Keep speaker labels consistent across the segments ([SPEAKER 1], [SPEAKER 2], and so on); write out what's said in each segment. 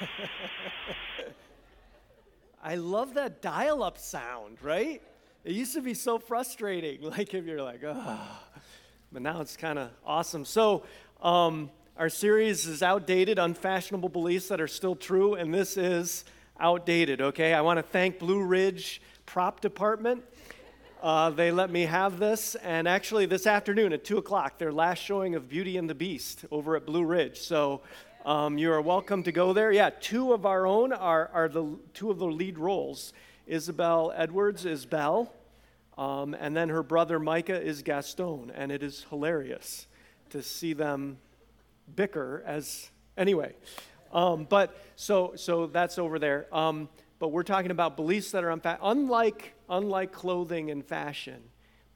[SPEAKER 1] I love that dial up sound, right? It used to be so frustrating, like if you're like, ah, but now it's kind of awesome. So, um, our series is outdated, unfashionable beliefs that are still true, and this is outdated, okay? I want to thank Blue Ridge Prop Department. Uh, they let me have this, and actually, this afternoon at 2 o'clock, their last showing of Beauty and the Beast over at Blue Ridge. So, um, you are welcome to go there. Yeah, two of our own are, are the two of the lead roles. Isabel Edwards is Belle, um, and then her brother Micah is Gaston, and it is hilarious to see them bicker as anyway. Um, but so so that's over there. Um, but we're talking about beliefs that are unfa- unlike unlike clothing and fashion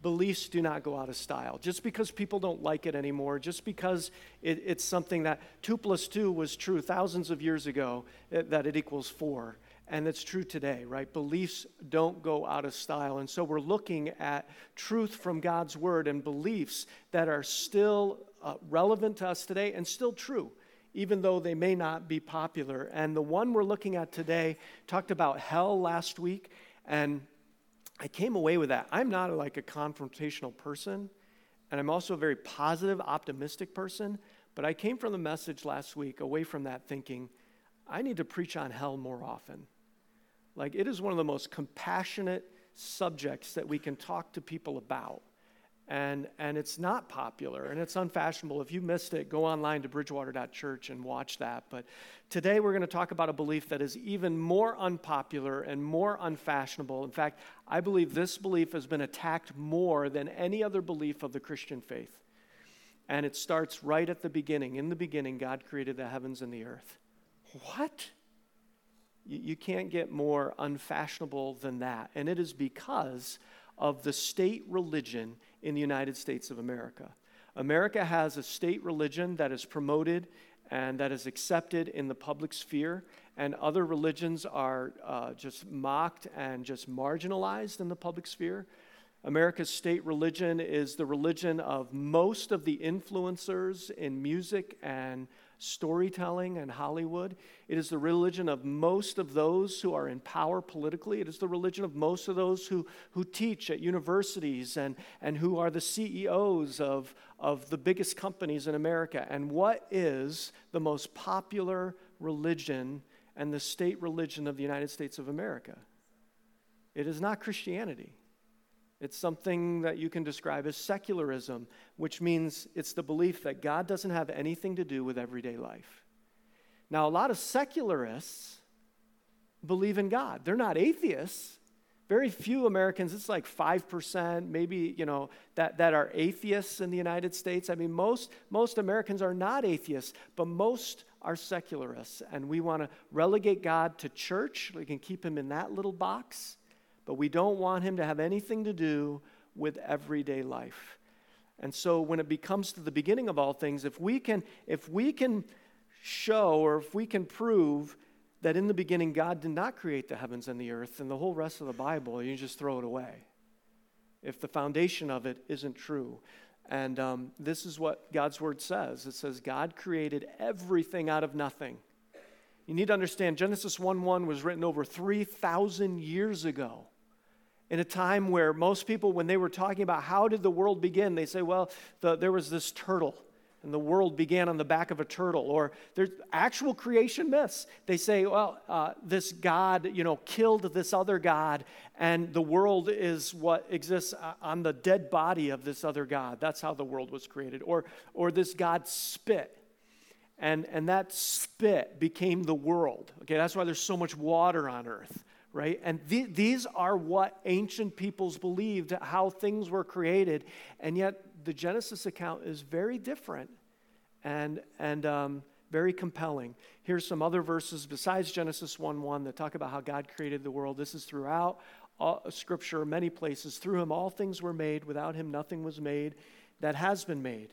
[SPEAKER 1] beliefs do not go out of style. Just because people don't like it anymore, just because it, it's something that 2 plus 2 was true thousands of years ago, it, that it equals 4. And it's true today, right? Beliefs don't go out of style. And so we're looking at truth from God's word and beliefs that are still uh, relevant to us today and still true, even though they may not be popular. And the one we're looking at today talked about hell last week. And I came away with that. I'm not like a confrontational person, and I'm also a very positive, optimistic person. But I came from the message last week away from that thinking, I need to preach on hell more often. Like, it is one of the most compassionate subjects that we can talk to people about and, and it's not popular and it's unfashionable. If you missed it, go online to bridgewater.church and watch that. But today we're going to talk about a belief that is even more unpopular and more unfashionable. In fact, I believe this belief has been attacked more than any other belief of the Christian faith. And it starts right at the beginning. In the beginning, God created the heavens and the earth. What? You, you can't get more unfashionable than that. And it is because of the state religion in the United States of America. America has a state religion that is promoted and that is accepted in the public sphere, and other religions are uh, just mocked and just marginalized in the public sphere. America's state religion is the religion of most of the influencers in music and storytelling and Hollywood. It is the religion of most of those who are in power politically. It is the religion of most of those who, who teach at universities and, and who are the CEOs of, of the biggest companies in America. And what is the most popular religion and the state religion of the United States of America? It is not Christianity. It's something that you can describe as secularism, which means it's the belief that God doesn't have anything to do with everyday life. Now, a lot of secularists believe in God. They're not atheists. Very few Americans, it's like 5%, maybe, you know, that, that are atheists in the United States. I mean, most, most Americans are not atheists, but most are secularists. And we want to relegate God to church. We can keep him in that little box but we don't want him to have anything to do with everyday life. And so when it becomes to the beginning of all things, if we can, if we can show or if we can prove that in the beginning God did not create the heavens and the earth, and the whole rest of the Bible, you just throw it away. If the foundation of it isn't true. And um, this is what God's word says it says, God created everything out of nothing. You need to understand Genesis 1 1 was written over 3,000 years ago in a time where most people, when they were talking about how did the world begin, they say, well, the, there was this turtle and the world began on the back of a turtle or there's actual creation myths. They say well uh, this god you know killed this other god and the world is what exists uh, on the dead body of this other god. That's how the world was created. Or or this god spit. And and that spit became the world. Okay that's why there's so much water on earth right? And th- these are what ancient peoples believed, how things were created. And yet, the Genesis account is very different and, and um, very compelling. Here's some other verses besides Genesis 1 1 that talk about how God created the world. This is throughout all, Scripture, many places. Through him, all things were made. Without him, nothing was made that has been made.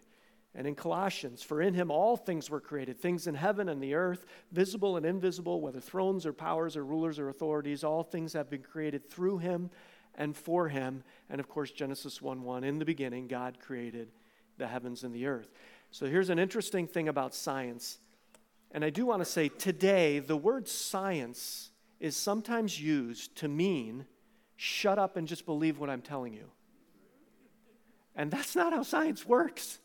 [SPEAKER 1] And in Colossians, for in him all things were created, things in heaven and the earth, visible and invisible, whether thrones or powers or rulers or authorities, all things have been created through him and for him. And of course, Genesis 1 1, in the beginning, God created the heavens and the earth. So here's an interesting thing about science And I do want to say today, the word science is sometimes used to mean shut up and just believe what I'm telling you. And that's not how science works.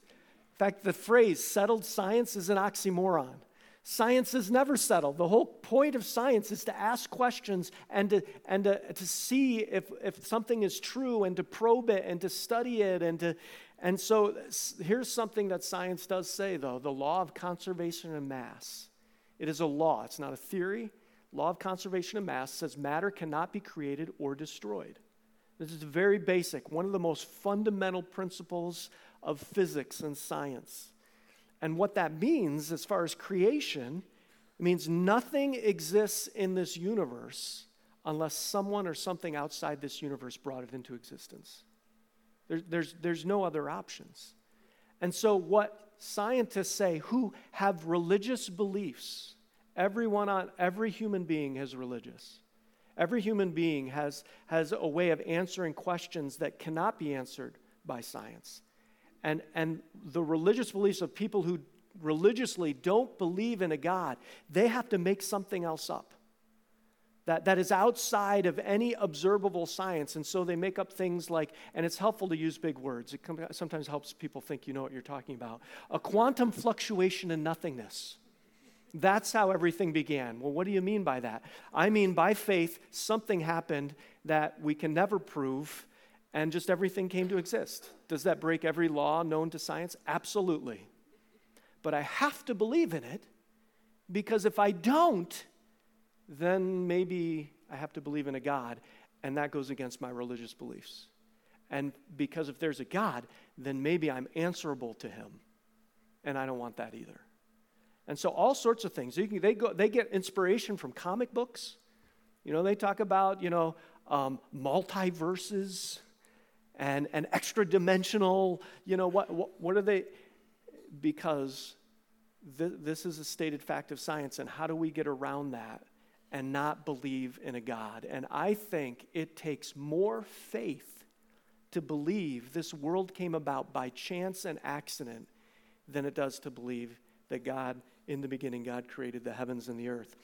[SPEAKER 1] In fact, the phrase settled science is an oxymoron. Science is never settled. The whole point of science is to ask questions and to, and to, to see if, if something is true and to probe it and to study it. And, to, and so here's something that science does say, though the law of conservation of mass. It is a law, it's not a theory. Law of conservation of mass says matter cannot be created or destroyed. This is very basic, one of the most fundamental principles of physics and science. And what that means, as far as creation, means nothing exists in this universe unless someone or something outside this universe brought it into existence. There, there's, there's no other options. And so, what scientists say who have religious beliefs, everyone on every human being is religious. Every human being has, has a way of answering questions that cannot be answered by science. And, and the religious beliefs of people who religiously don't believe in a God, they have to make something else up that, that is outside of any observable science. And so they make up things like, and it's helpful to use big words. It sometimes helps people think you know what you're talking about. A quantum fluctuation in nothingness. That's how everything began. Well, what do you mean by that? I mean, by faith, something happened that we can never prove, and just everything came to exist. Does that break every law known to science? Absolutely. But I have to believe in it because if I don't, then maybe I have to believe in a God, and that goes against my religious beliefs. And because if there's a God, then maybe I'm answerable to him, and I don't want that either. And so, all sorts of things. They, go, they get inspiration from comic books. You know, they talk about, you know, um, multiverses and, and extra dimensional, you know, what, what, what are they? Because th- this is a stated fact of science, and how do we get around that and not believe in a God? And I think it takes more faith to believe this world came about by chance and accident than it does to believe that God, in the beginning, God created the heavens and the earth.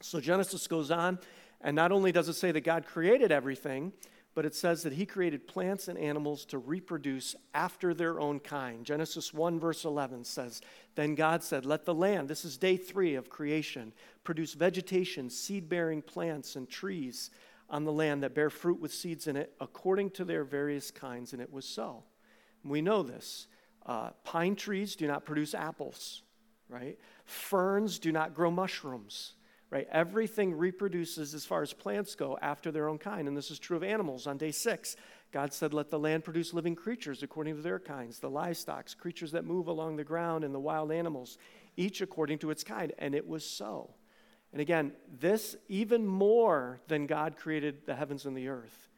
[SPEAKER 1] So Genesis goes on, and not only does it say that God created everything, but it says that he created plants and animals to reproduce after their own kind. Genesis 1, verse 11 says, Then God said, Let the land, this is day three of creation, produce vegetation, seed bearing plants, and trees on the land that bear fruit with seeds in it, according to their various kinds. And it was so. We know this. Uh, pine trees do not produce apples, right? Ferns do not grow mushrooms right? Everything reproduces as far as plants go after their own kind. And this is true of animals. On day six, God said, Let the land produce living creatures according to their kinds, the livestock, creatures that move along the ground, and the wild animals, each according to its kind. And it was so. And again, this, even more than God created the heavens and the earth,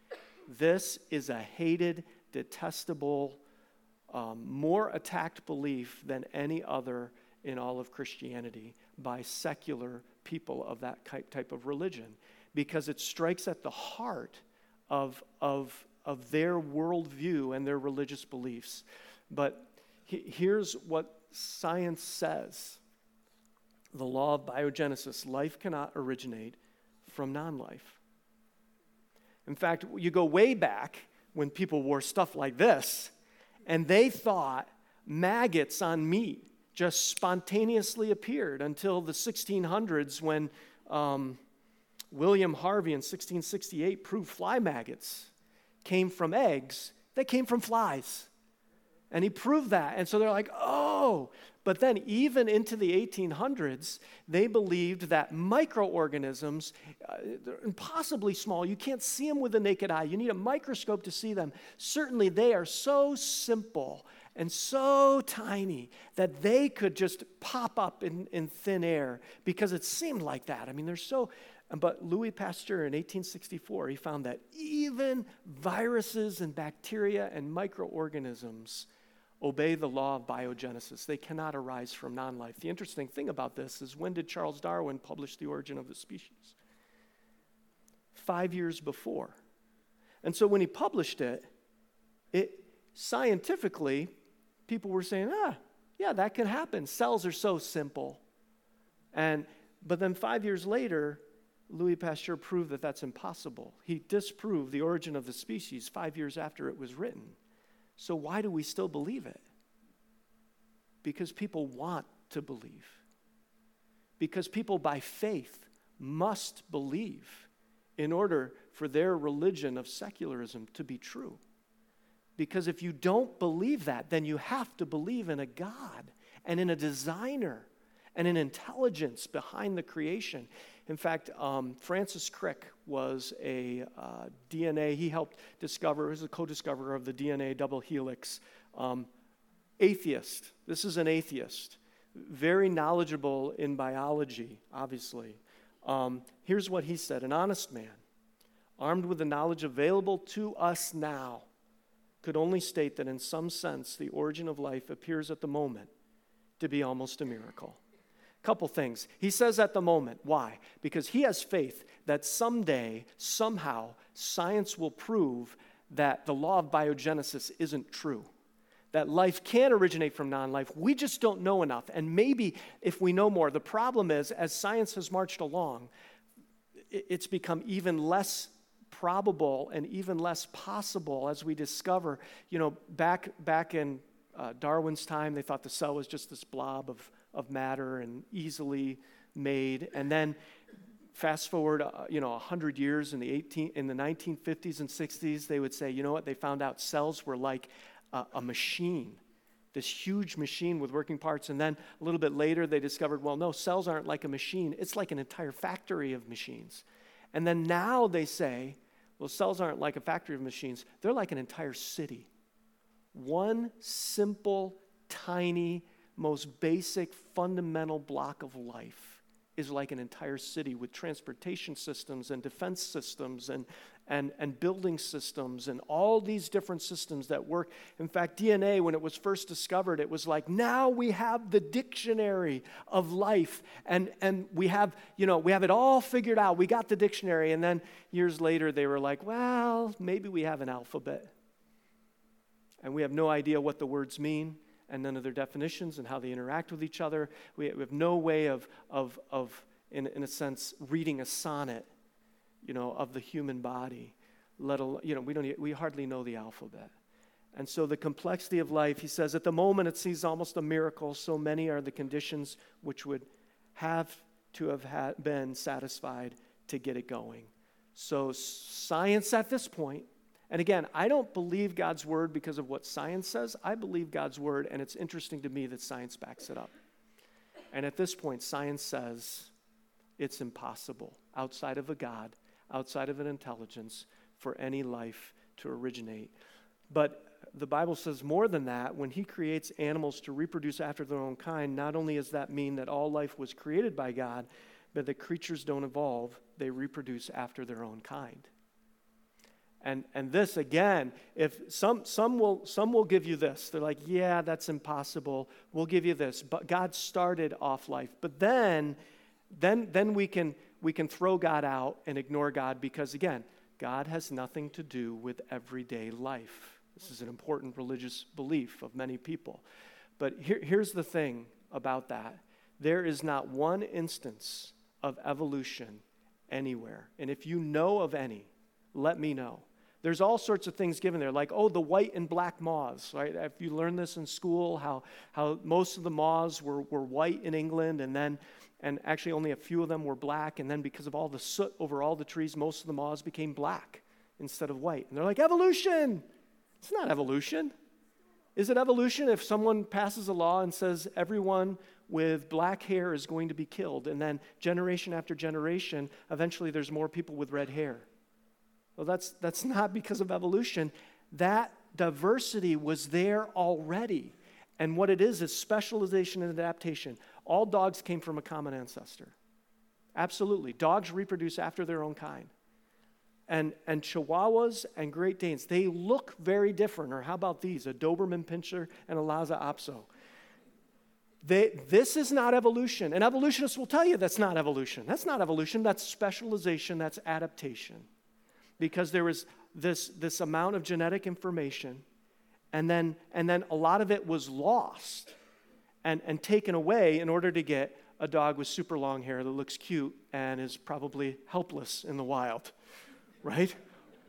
[SPEAKER 1] this is a hated, detestable, um, more attacked belief than any other in all of Christianity by secular people of that type of religion because it strikes at the heart of, of, of their worldview and their religious beliefs. But he, here's what science says the law of biogenesis life cannot originate from non life. In fact, you go way back when people wore stuff like this, and they thought maggots on meat just spontaneously appeared until the 1600s when um, William Harvey in 1668 proved fly maggots came from eggs that came from flies. And he proved that. And so they're like, oh. But then, even into the 1800s, they believed that microorganisms, uh, they're impossibly small, you can't see them with the naked eye. You need a microscope to see them. Certainly, they are so simple and so tiny that they could just pop up in, in thin air because it seemed like that. I mean, they're so. But Louis Pasteur in 1864, he found that even viruses and bacteria and microorganisms obey the law of biogenesis. They cannot arise from non life. The interesting thing about this is when did Charles Darwin publish The Origin of the Species? Five years before. And so when he published it, it scientifically people were saying, ah, yeah, that could happen. Cells are so simple. And, but then five years later, Louis Pasteur proved that that's impossible. He disproved the origin of the species five years after it was written. So, why do we still believe it? Because people want to believe. Because people by faith must believe in order for their religion of secularism to be true. Because if you don't believe that, then you have to believe in a God and in a designer and an intelligence behind the creation. In fact, um, Francis Crick was a uh, DNA, he helped discover, he was a co discoverer of the DNA double helix. Um, atheist. This is an atheist. Very knowledgeable in biology, obviously. Um, here's what he said An honest man, armed with the knowledge available to us now, could only state that in some sense the origin of life appears at the moment to be almost a miracle. Couple things. He says at the moment. Why? Because he has faith that someday, somehow, science will prove that the law of biogenesis isn't true. That life can originate from non life. We just don't know enough. And maybe if we know more, the problem is, as science has marched along, it's become even less probable and even less possible as we discover, you know, back, back in uh, Darwin's time, they thought the cell was just this blob of, of matter and easily made. And then fast forward, uh, you know, 100 years in the, 18, in the 1950s and 60s, they would say, you know what, they found out cells were like a, a machine this huge machine with working parts. And then a little bit later, they discovered well, no, cells aren't like a machine, it's like an entire factory of machines. And then now they say, well, cells aren't like a factory of machines, they're like an entire city. One simple, tiny, most basic, fundamental block of life is like an entire city with transportation systems and defense systems and, and, and building systems and all these different systems that work. In fact, DNA, when it was first discovered, it was like, now we have the dictionary of life. And, and we have, you know, we have it all figured out. We got the dictionary. And then years later, they were like, well, maybe we have an alphabet. And we have no idea what the words mean and none of their definitions and how they interact with each other. We, have no way of, of, of in, in a sense, reading a sonnet you know, of the human body, let alone, you know, we, don't, we hardly know the alphabet. And so the complexity of life, he says, at the moment it seems almost a miracle. So many are the conditions which would have to have had been satisfied to get it going. So science at this point, and again, I don't believe God's word because of what science says. I believe God's word, and it's interesting to me that science backs it up. And at this point, science says it's impossible outside of a God outside of an intelligence for any life to originate. But the Bible says more than that. When he creates animals to reproduce after their own kind, not only does that mean that all life was created by God, but the creatures don't evolve, they reproduce after their own kind. And, and this again, if some, some, will, some will give you this. They're like, yeah, that's impossible. We'll give you this. But God started off life. But then, then, then we can we can throw God out and ignore God because, again, God has nothing to do with everyday life. This is an important religious belief of many people. But here, here's the thing about that there is not one instance of evolution anywhere. And if you know of any, let me know. There's all sorts of things given there, like, oh, the white and black moths, right? If you learned this in school, how, how most of the moths were, were white in England, and then and actually only a few of them were black. And then because of all the soot over all the trees, most of the moths became black instead of white. And they're like, evolution! It's not evolution. Is it evolution if someone passes a law and says everyone with black hair is going to be killed, and then generation after generation, eventually there's more people with red hair? Well, that's, that's not because of evolution. That diversity was there already. And what it is is specialization and adaptation. All dogs came from a common ancestor. Absolutely. Dogs reproduce after their own kind. And, and Chihuahuas and Great Danes, they look very different. Or how about these? A Doberman Pinscher and a Lhasa Apso. They, this is not evolution. And evolutionists will tell you that's not evolution. That's not evolution, that's specialization, that's adaptation. Because there was this, this amount of genetic information, and then, and then a lot of it was lost and, and taken away in order to get a dog with super long hair that looks cute and is probably helpless in the wild, right?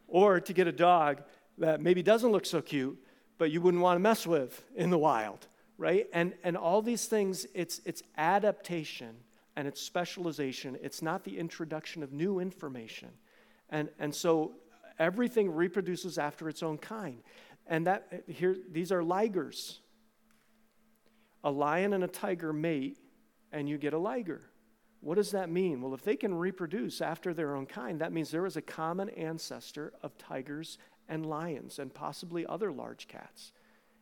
[SPEAKER 1] Or to get a dog that maybe doesn't look so cute, but you wouldn't want to mess with in the wild, right? And, and all these things, it's, it's adaptation and it's specialization. It's not the introduction of new information. And, and so everything reproduces after its own kind. And that here, these are ligers. A lion and a tiger mate, and you get a liger. What does that mean? Well, if they can reproduce after their own kind, that means there is a common ancestor of tigers and lions and possibly other large cats.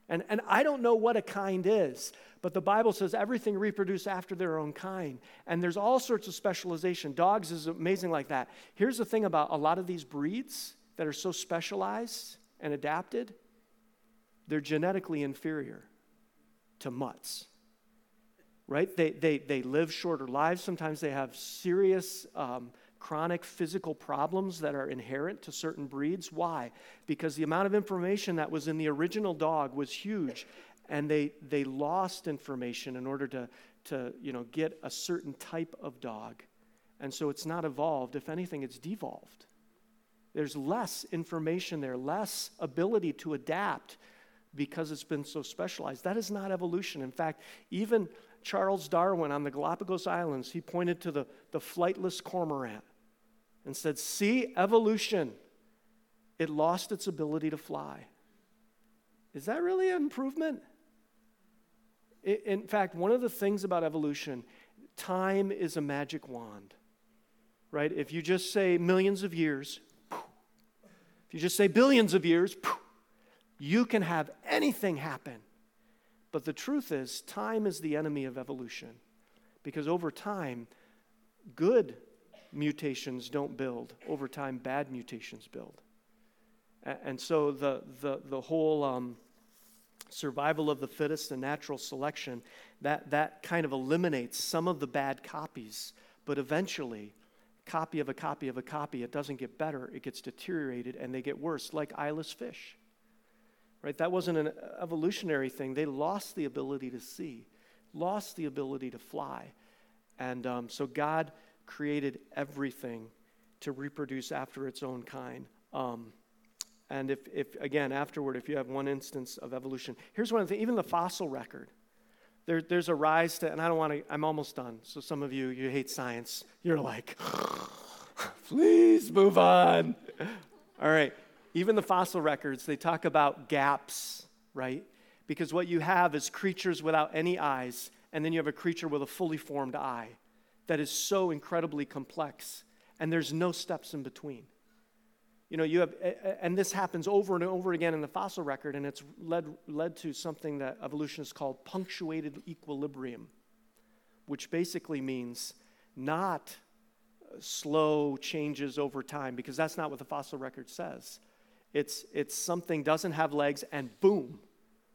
[SPEAKER 1] And, and I don't know what a kind is, but the Bible says everything reproduce after their own kind. And there's all sorts of specialization. Dogs is amazing like that. Here's the thing about a lot of these breeds that are so specialized and adapted, they're genetically inferior to mutts. Right? They, they, they live shorter lives. Sometimes they have serious um, chronic physical problems that are inherent to certain breeds. Why? Because the amount of information that was in the original dog was huge, and they, they lost information in order to, to you know, get a certain type of dog. And so it's not evolved. If anything, it's devolved. There's less information there, less ability to adapt because it's been so specialized. That is not evolution. In fact, even Charles Darwin on the Galapagos Islands, he pointed to the, the flightless cormorant and said, See, evolution, it lost its ability to fly. Is that really an improvement? In fact, one of the things about evolution, time is a magic wand, right? If you just say millions of years, if you just say billions of years, you can have anything happen. But the truth is, time is the enemy of evolution because over time, good mutations don't build. Over time, bad mutations build. And so the, the, the whole um, survival of the fittest and natural selection, that, that kind of eliminates some of the bad copies. But eventually, copy of a copy of a copy, it doesn't get better, it gets deteriorated, and they get worse, like eyeless fish. Right? That wasn't an evolutionary thing. They lost the ability to see, lost the ability to fly. And um, so God created everything to reproduce after its own kind. Um, and if, if, again, afterward, if you have one instance of evolution, here's one of the even the fossil record. There, there's a rise to, and I don't want to, I'm almost done. So some of you, you hate science. You're like, please move on. All right. Even the fossil records, they talk about gaps, right? Because what you have is creatures without any eyes, and then you have a creature with a fully formed eye that is so incredibly complex, and there's no steps in between. You know, you have, and this happens over and over again in the fossil record, and it's led, led to something that evolutionists call punctuated equilibrium, which basically means not slow changes over time, because that's not what the fossil record says. It's, it's something doesn't have legs, and boom,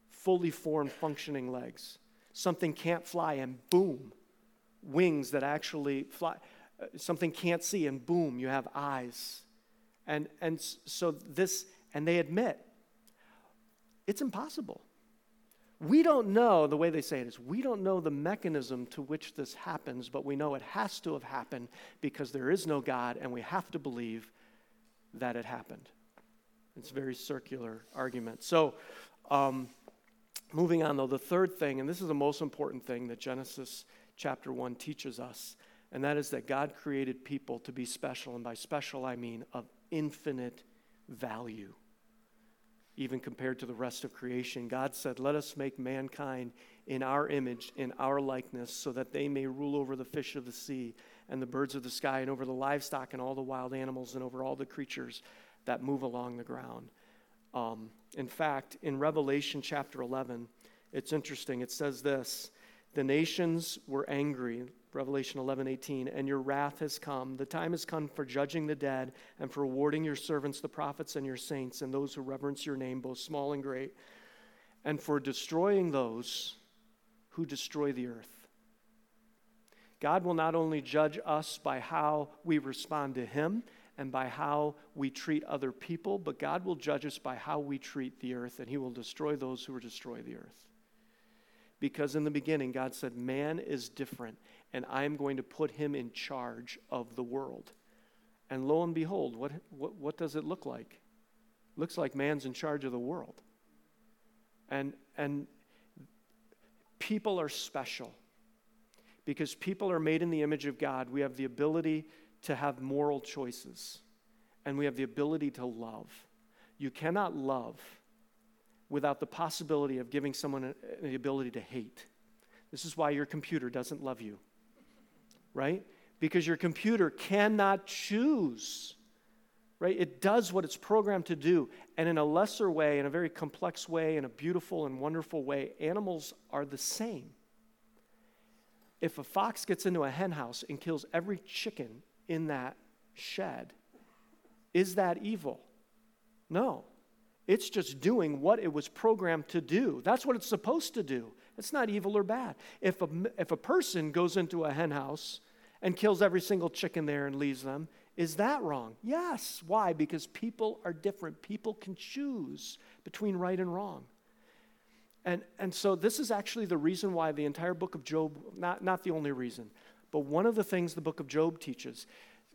[SPEAKER 1] fully formed functioning legs. Something can't fly, and boom, wings that actually fly. Uh, something can't see, and boom, you have eyes. And, and so this, and they admit it's impossible. We don't know, the way they say it is, we don't know the mechanism to which this happens, but we know it has to have happened because there is no God, and we have to believe that it happened. It's a very circular argument. So, um, moving on, though, the third thing, and this is the most important thing that Genesis chapter 1 teaches us, and that is that God created people to be special, and by special I mean of infinite value. Even compared to the rest of creation, God said, Let us make mankind in our image, in our likeness, so that they may rule over the fish of the sea and the birds of the sky, and over the livestock and all the wild animals, and over all the creatures that move along the ground. Um, in fact, in Revelation chapter 11, it's interesting. It says this the nations were angry, Revelation 11, 18, and your wrath has come. The time has come for judging the dead and for rewarding your servants, the prophets, and your saints, and those who reverence your name, both small and great, and for destroying those who destroy the earth. God will not only judge us by how we respond to Him and by how we treat other people, but God will judge us by how we treat the earth, and He will destroy those who destroy the earth. Because in the beginning, God said, Man is different, and I'm going to put him in charge of the world. And lo and behold, what, what, what does it look like? Looks like man's in charge of the world. And, and people are special because people are made in the image of God. We have the ability to have moral choices, and we have the ability to love. You cannot love without the possibility of giving someone the ability to hate. This is why your computer doesn't love you, right? Because your computer cannot choose, right? It does what it's programmed to do. And in a lesser way, in a very complex way, in a beautiful and wonderful way, animals are the same. If a fox gets into a hen house and kills every chicken in that shed, is that evil? No. It's just doing what it was programmed to do. That's what it's supposed to do. It's not evil or bad. If a, if a person goes into a hen house and kills every single chicken there and leaves them, is that wrong? Yes. Why? Because people are different. People can choose between right and wrong. And, and so, this is actually the reason why the entire book of Job, not, not the only reason, but one of the things the book of Job teaches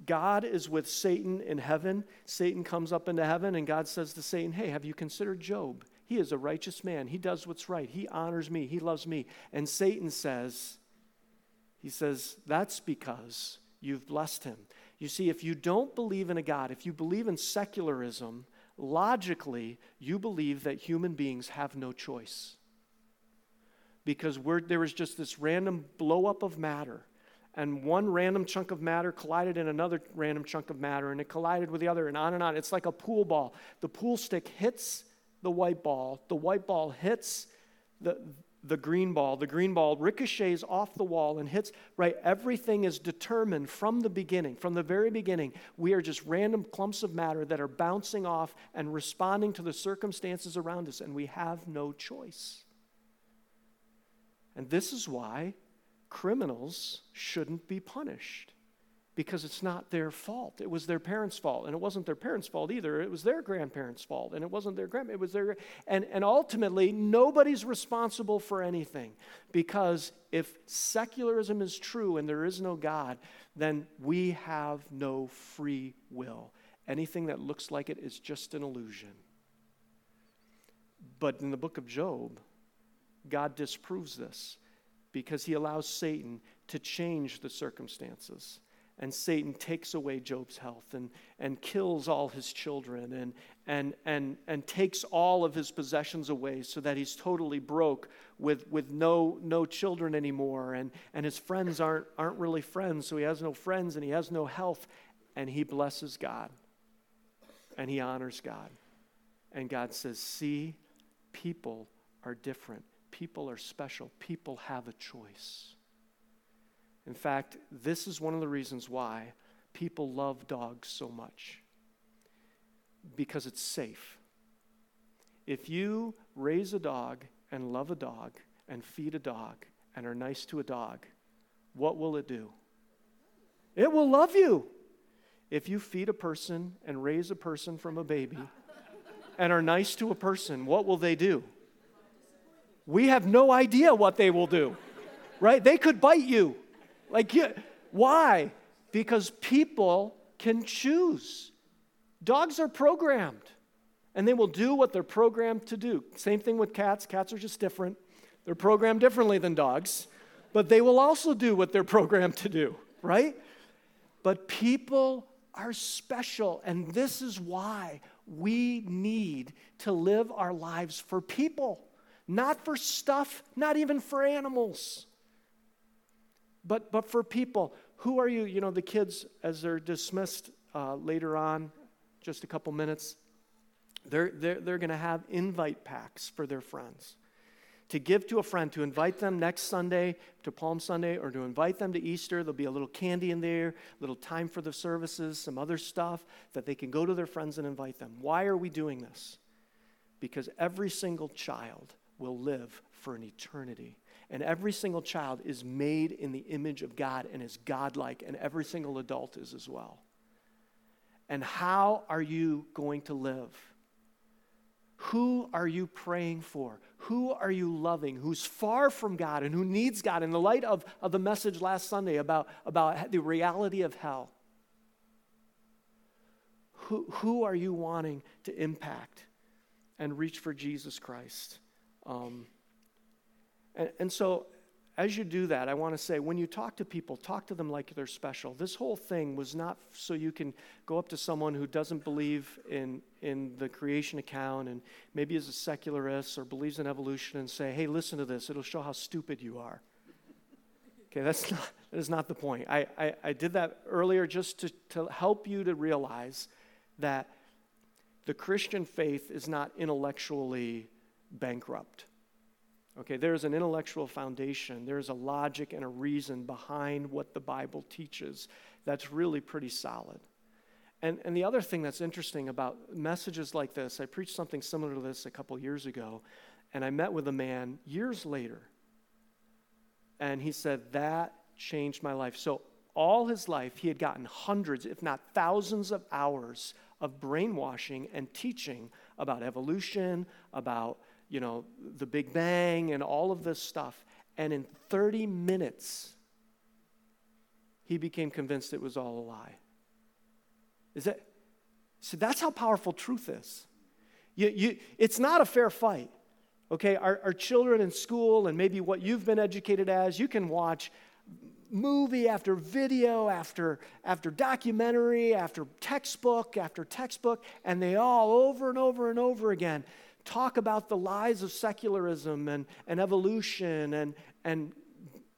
[SPEAKER 1] God is with Satan in heaven. Satan comes up into heaven, and God says to Satan, Hey, have you considered Job? He is a righteous man. He does what's right. He honors me. He loves me. And Satan says, He says, That's because you've blessed him. You see, if you don't believe in a God, if you believe in secularism, logically, you believe that human beings have no choice. Because there is just this random blow up of matter and one random chunk of matter collided in another random chunk of matter, and it collided with the other, and on and on. It's like a pool ball. The pool stick hits the white ball, the white ball hits the, the green ball, the green ball ricochets off the wall and hits, right? Everything is determined from the beginning. From the very beginning, we are just random clumps of matter that are bouncing off and responding to the circumstances around us, and we have no choice. And this is why criminals shouldn't be punished because it's not their fault. It was their parents' fault. And it wasn't their parents' fault either. It was their grandparents' fault. And it wasn't their grand it was their and, and ultimately nobody's responsible for anything. Because if secularism is true and there is no God, then we have no free will. Anything that looks like it is just an illusion. But in the book of Job, God disproves this because he allows Satan to change the circumstances. And Satan takes away Job's health and, and kills all his children and, and, and, and takes all of his possessions away so that he's totally broke with, with no, no children anymore. And, and his friends aren't, aren't really friends, so he has no friends and he has no health. And he blesses God and he honors God. And God says, See, people are different people are special. People have a choice. In fact, this is one of the reasons why people love dogs so much because it's safe. If you raise a dog and love a dog and feed a dog and are nice to a dog, what will it do? It will love you. If you feed a person and raise a person from a baby and are nice to a person, what will they do? We have no idea what they will do, right? They could bite you. Like, why? Because people can choose. Dogs are programmed, and they will do what they're programmed to do. Same thing with cats. Cats are just different. They're programmed differently than dogs, but they will also do what they're programmed to do, right? But people are special, and this is why we need to live our lives for people not for stuff, not even for animals, but, but for people. Who are you? You know, the kids, as they're dismissed uh, later on, just a couple minutes, they're, they're, they're going to have invite packs for their friends. To give to a friend, to invite them next Sunday to Palm Sunday, or to invite them to Easter. There'll be a little candy in there, a little time for the services, some other stuff that they can go to their friends and invite them. Why are we doing this? Because every single child will live for an eternity. And every single child is made in the image of God and is godlike, and every single adult is as well. And how are you going to live? Who are you praying for? Who are you loving? Who's far from God and who needs God in the light of, of the message last Sunday about, about the reality of hell? Who, who are you wanting to impact and reach for Jesus Christ? Um, and, and so as you do that, I want to say when you talk to people, talk to them like they're special. This whole thing was not so you can go up to someone who doesn't believe in, in the creation account and maybe is a secularist or believes in evolution and say, hey, listen to this, it'll show how stupid you are. Okay, that's not, that is not the point. I, I, I did that earlier just to, to help you to realize that the Christian faith is not intellectually bankrupt. Okay, there's an intellectual foundation, there's a logic and a reason behind what the Bible teaches that's really pretty solid. And, and the other thing that's interesting about messages like this, I preached something similar to this a couple years ago, and I met with a man years later, and he said, That changed my life. So, all his life, he had gotten hundreds, if not thousands, of hours of brainwashing and teaching about evolution, about you know, the Big Bang and all of this stuff. And in 30 minutes, he became convinced it was all a lie. Is that? So that's how powerful truth is. You, you, it's not a fair fight. Okay, our, our children in school and maybe what you've been educated as, you can watch movie after video after after documentary after textbook after textbook and they all over and over and over again talk about the lies of secularism and, and evolution and, and,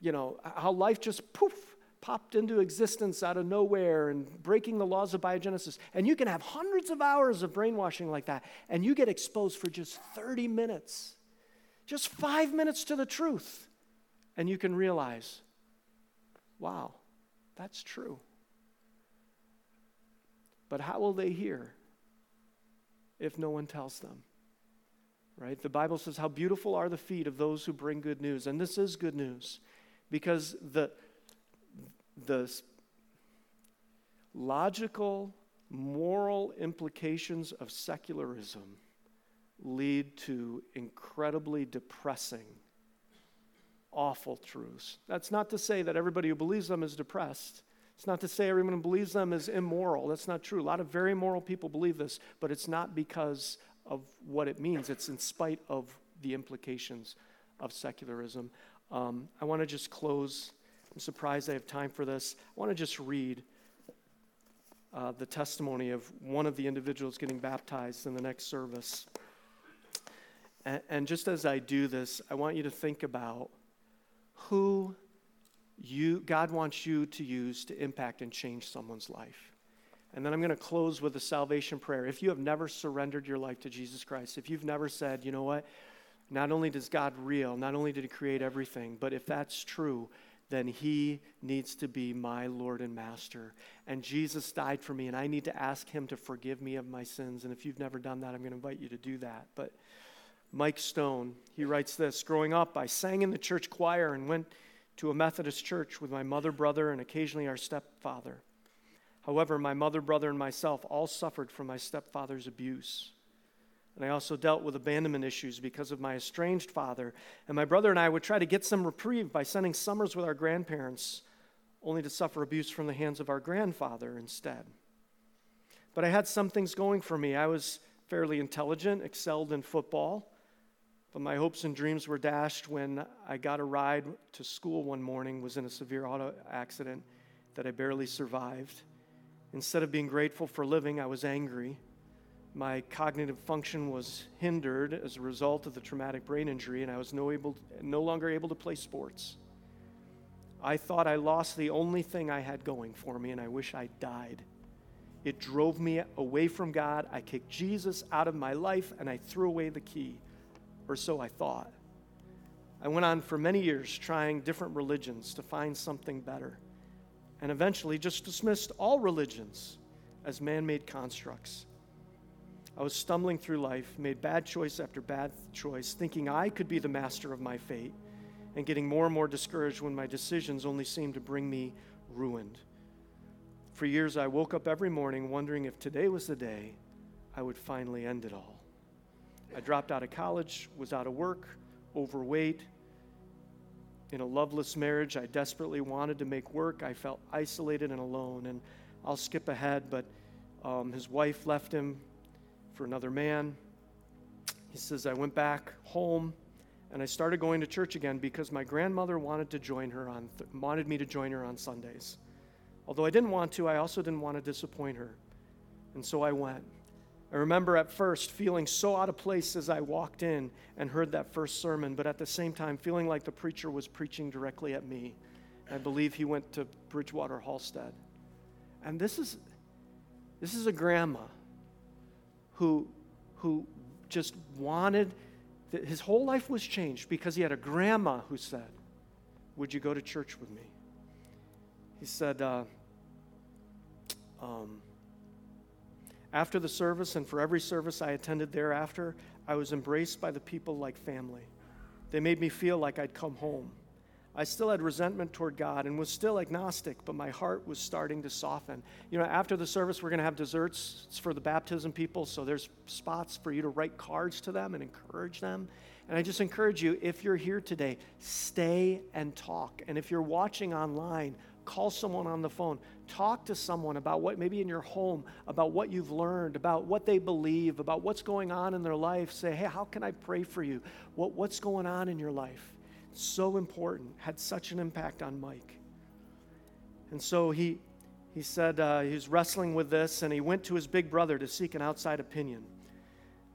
[SPEAKER 1] you know, how life just poof, popped into existence out of nowhere and breaking the laws of biogenesis. And you can have hundreds of hours of brainwashing like that, and you get exposed for just 30 minutes, just five minutes to the truth. And you can realize, wow, that's true. But how will they hear if no one tells them? Right? The Bible says, How beautiful are the feet of those who bring good news. And this is good news because the, the logical, moral implications of secularism lead to incredibly depressing, awful truths. That's not to say that everybody who believes them is depressed. It's not to say everyone who believes them is immoral. That's not true. A lot of very moral people believe this, but it's not because of what it means. It's in spite of the implications of secularism. Um, I want to just close. I'm surprised I have time for this. I want to just read uh, the testimony of one of the individuals getting baptized in the next service. And, and just as I do this, I want you to think about who you, God wants you to use to impact and change someone's life. And then I'm going to close with a salvation prayer. If you have never surrendered your life to Jesus Christ, if you've never said, you know what, not only does God real, not only did He create everything, but if that's true, then He needs to be my Lord and Master. And Jesus died for me, and I need to ask Him to forgive me of my sins. And if you've never done that, I'm going to invite you to do that. But Mike Stone, he writes this Growing up, I sang in the church choir and went to a Methodist church with my mother, brother, and occasionally our stepfather. However, my mother, brother, and myself all suffered from my stepfather's abuse. And I also dealt with abandonment issues because of my estranged father. And my brother and I would try to get some reprieve by spending summers with our grandparents, only to suffer abuse from the hands of our grandfather instead. But I had some things going for me. I was fairly intelligent, excelled in football, but my hopes and dreams were dashed when I got a ride to school one morning, was in a severe auto accident that I barely survived. Instead of being grateful for living, I was angry. My cognitive function was hindered as a result of the traumatic brain injury, and I was no, able, no longer able to play sports. I thought I lost the only thing I had going for me, and I wish I died. It drove me away from God. I kicked Jesus out of my life, and I threw away the key, or so I thought. I went on for many years trying different religions to find something better and eventually just dismissed all religions as man made constructs. I was stumbling through life, made bad choice after bad choice, thinking I could be the master of my fate, and getting more and more discouraged when my decisions only seemed to bring me ruined. For years, I woke up every morning wondering if today was the day I would finally end it all. I dropped out of college, was out of work, overweight. In a loveless marriage, I desperately wanted to make work. I felt isolated and alone. And I'll skip ahead, but um, his wife left him for another man. He says, I went back home and I started going to church again because my grandmother wanted to join her on th- wanted me to join her on Sundays. Although I didn't want to, I also didn't want to disappoint her. And so I went. I remember at first feeling so out of place as I walked in and heard that first sermon, but at the same time feeling like the preacher was preaching directly at me. I believe he went to Bridgewater Halstead. And this is this is a grandma who who just wanted his whole life was changed because he had a grandma who said, Would you go to church with me? He said, uh, um, after the service and for every service I attended thereafter, I was embraced by the people like family. They made me feel like I'd come home. I still had resentment toward God and was still agnostic, but my heart was starting to soften. You know, after the service, we're going to have desserts. It's for the baptism people, so there's spots for you to write cards to them and encourage them. And I just encourage you, if you're here today, stay and talk. And if you're watching online, call someone on the phone. Talk to someone about what maybe in your home about what you've learned about what they believe about what's going on in their life. Say hey how can i pray for you? What, what's going on in your life? So important. Had such an impact on mike. And so he he said uh, he was wrestling with this and he went to his big brother to seek an outside opinion.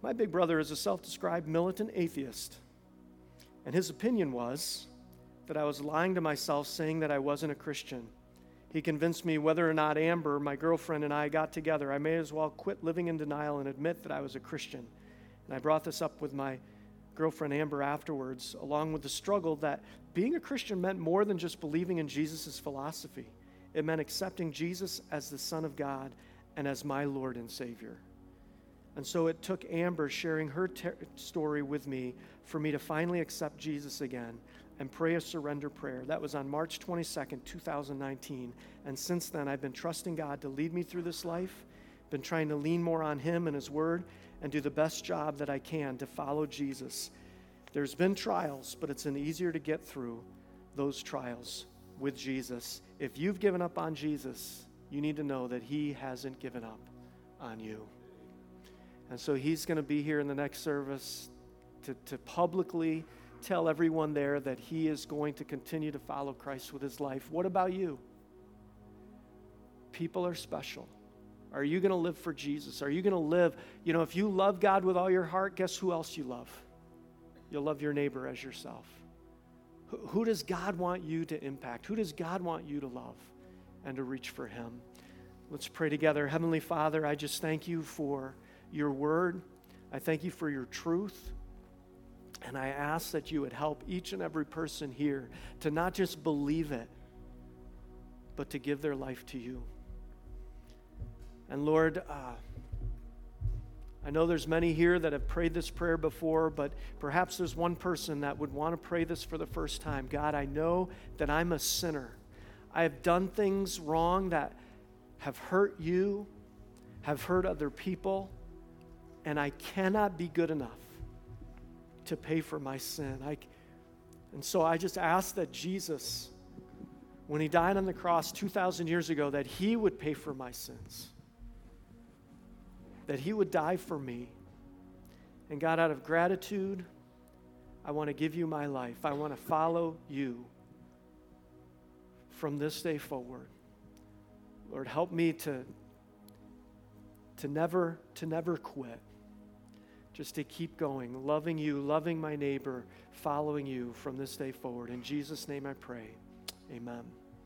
[SPEAKER 1] My big brother is a self-described militant atheist. And his opinion was that I was lying to myself saying that I wasn't a Christian. He convinced me whether or not Amber, my girlfriend, and I got together, I may as well quit living in denial and admit that I was a Christian. And I brought this up with my girlfriend Amber afterwards, along with the struggle that being a Christian meant more than just believing in Jesus' philosophy. It meant accepting Jesus as the Son of God and as my Lord and Savior. And so it took Amber sharing her ter- story with me for me to finally accept Jesus again and pray a surrender prayer. That was on March 22nd, 2019. And since then, I've been trusting God to lead me through this life, been trying to lean more on Him and His Word, and do the best job that I can to follow Jesus. There's been trials, but it's an easier to get through those trials with Jesus. If you've given up on Jesus, you need to know that He hasn't given up on you. And so He's going to be here in the next service to, to publicly tell everyone there that he is going to continue to follow Christ with his life. What about you? People are special. Are you going to live for Jesus? Are you going to live? You know, if you love God with all your heart, guess who else you love? You'll love your neighbor as yourself. Who, does God want you to impact? Who does God want you to love and to reach for Him? Let's pray together. Heavenly Father, I just thank you for your word. I thank you for your truth. And I ask that you would help each and every person here to not just believe it, but to give their life to you. And Lord, uh, I know there's many here that have prayed this prayer before, but perhaps there's one person that would want to pray this for the first time. God, I know that I'm a sinner. I have done things wrong that have hurt you, have hurt other people, and I cannot be good enough to pay for my sin. I, and so I just ask that Jesus, when he died on the cross 2,000 years ago, that he would pay for my sins, that he would die for me. And God, out of gratitude, I want to give you my life. I want to follow you from this day forward. Lord, help me to, to never to never quit just to keep going, loving you, loving my neighbor, following you from this day forward. In Jesus' name I pray. Amen.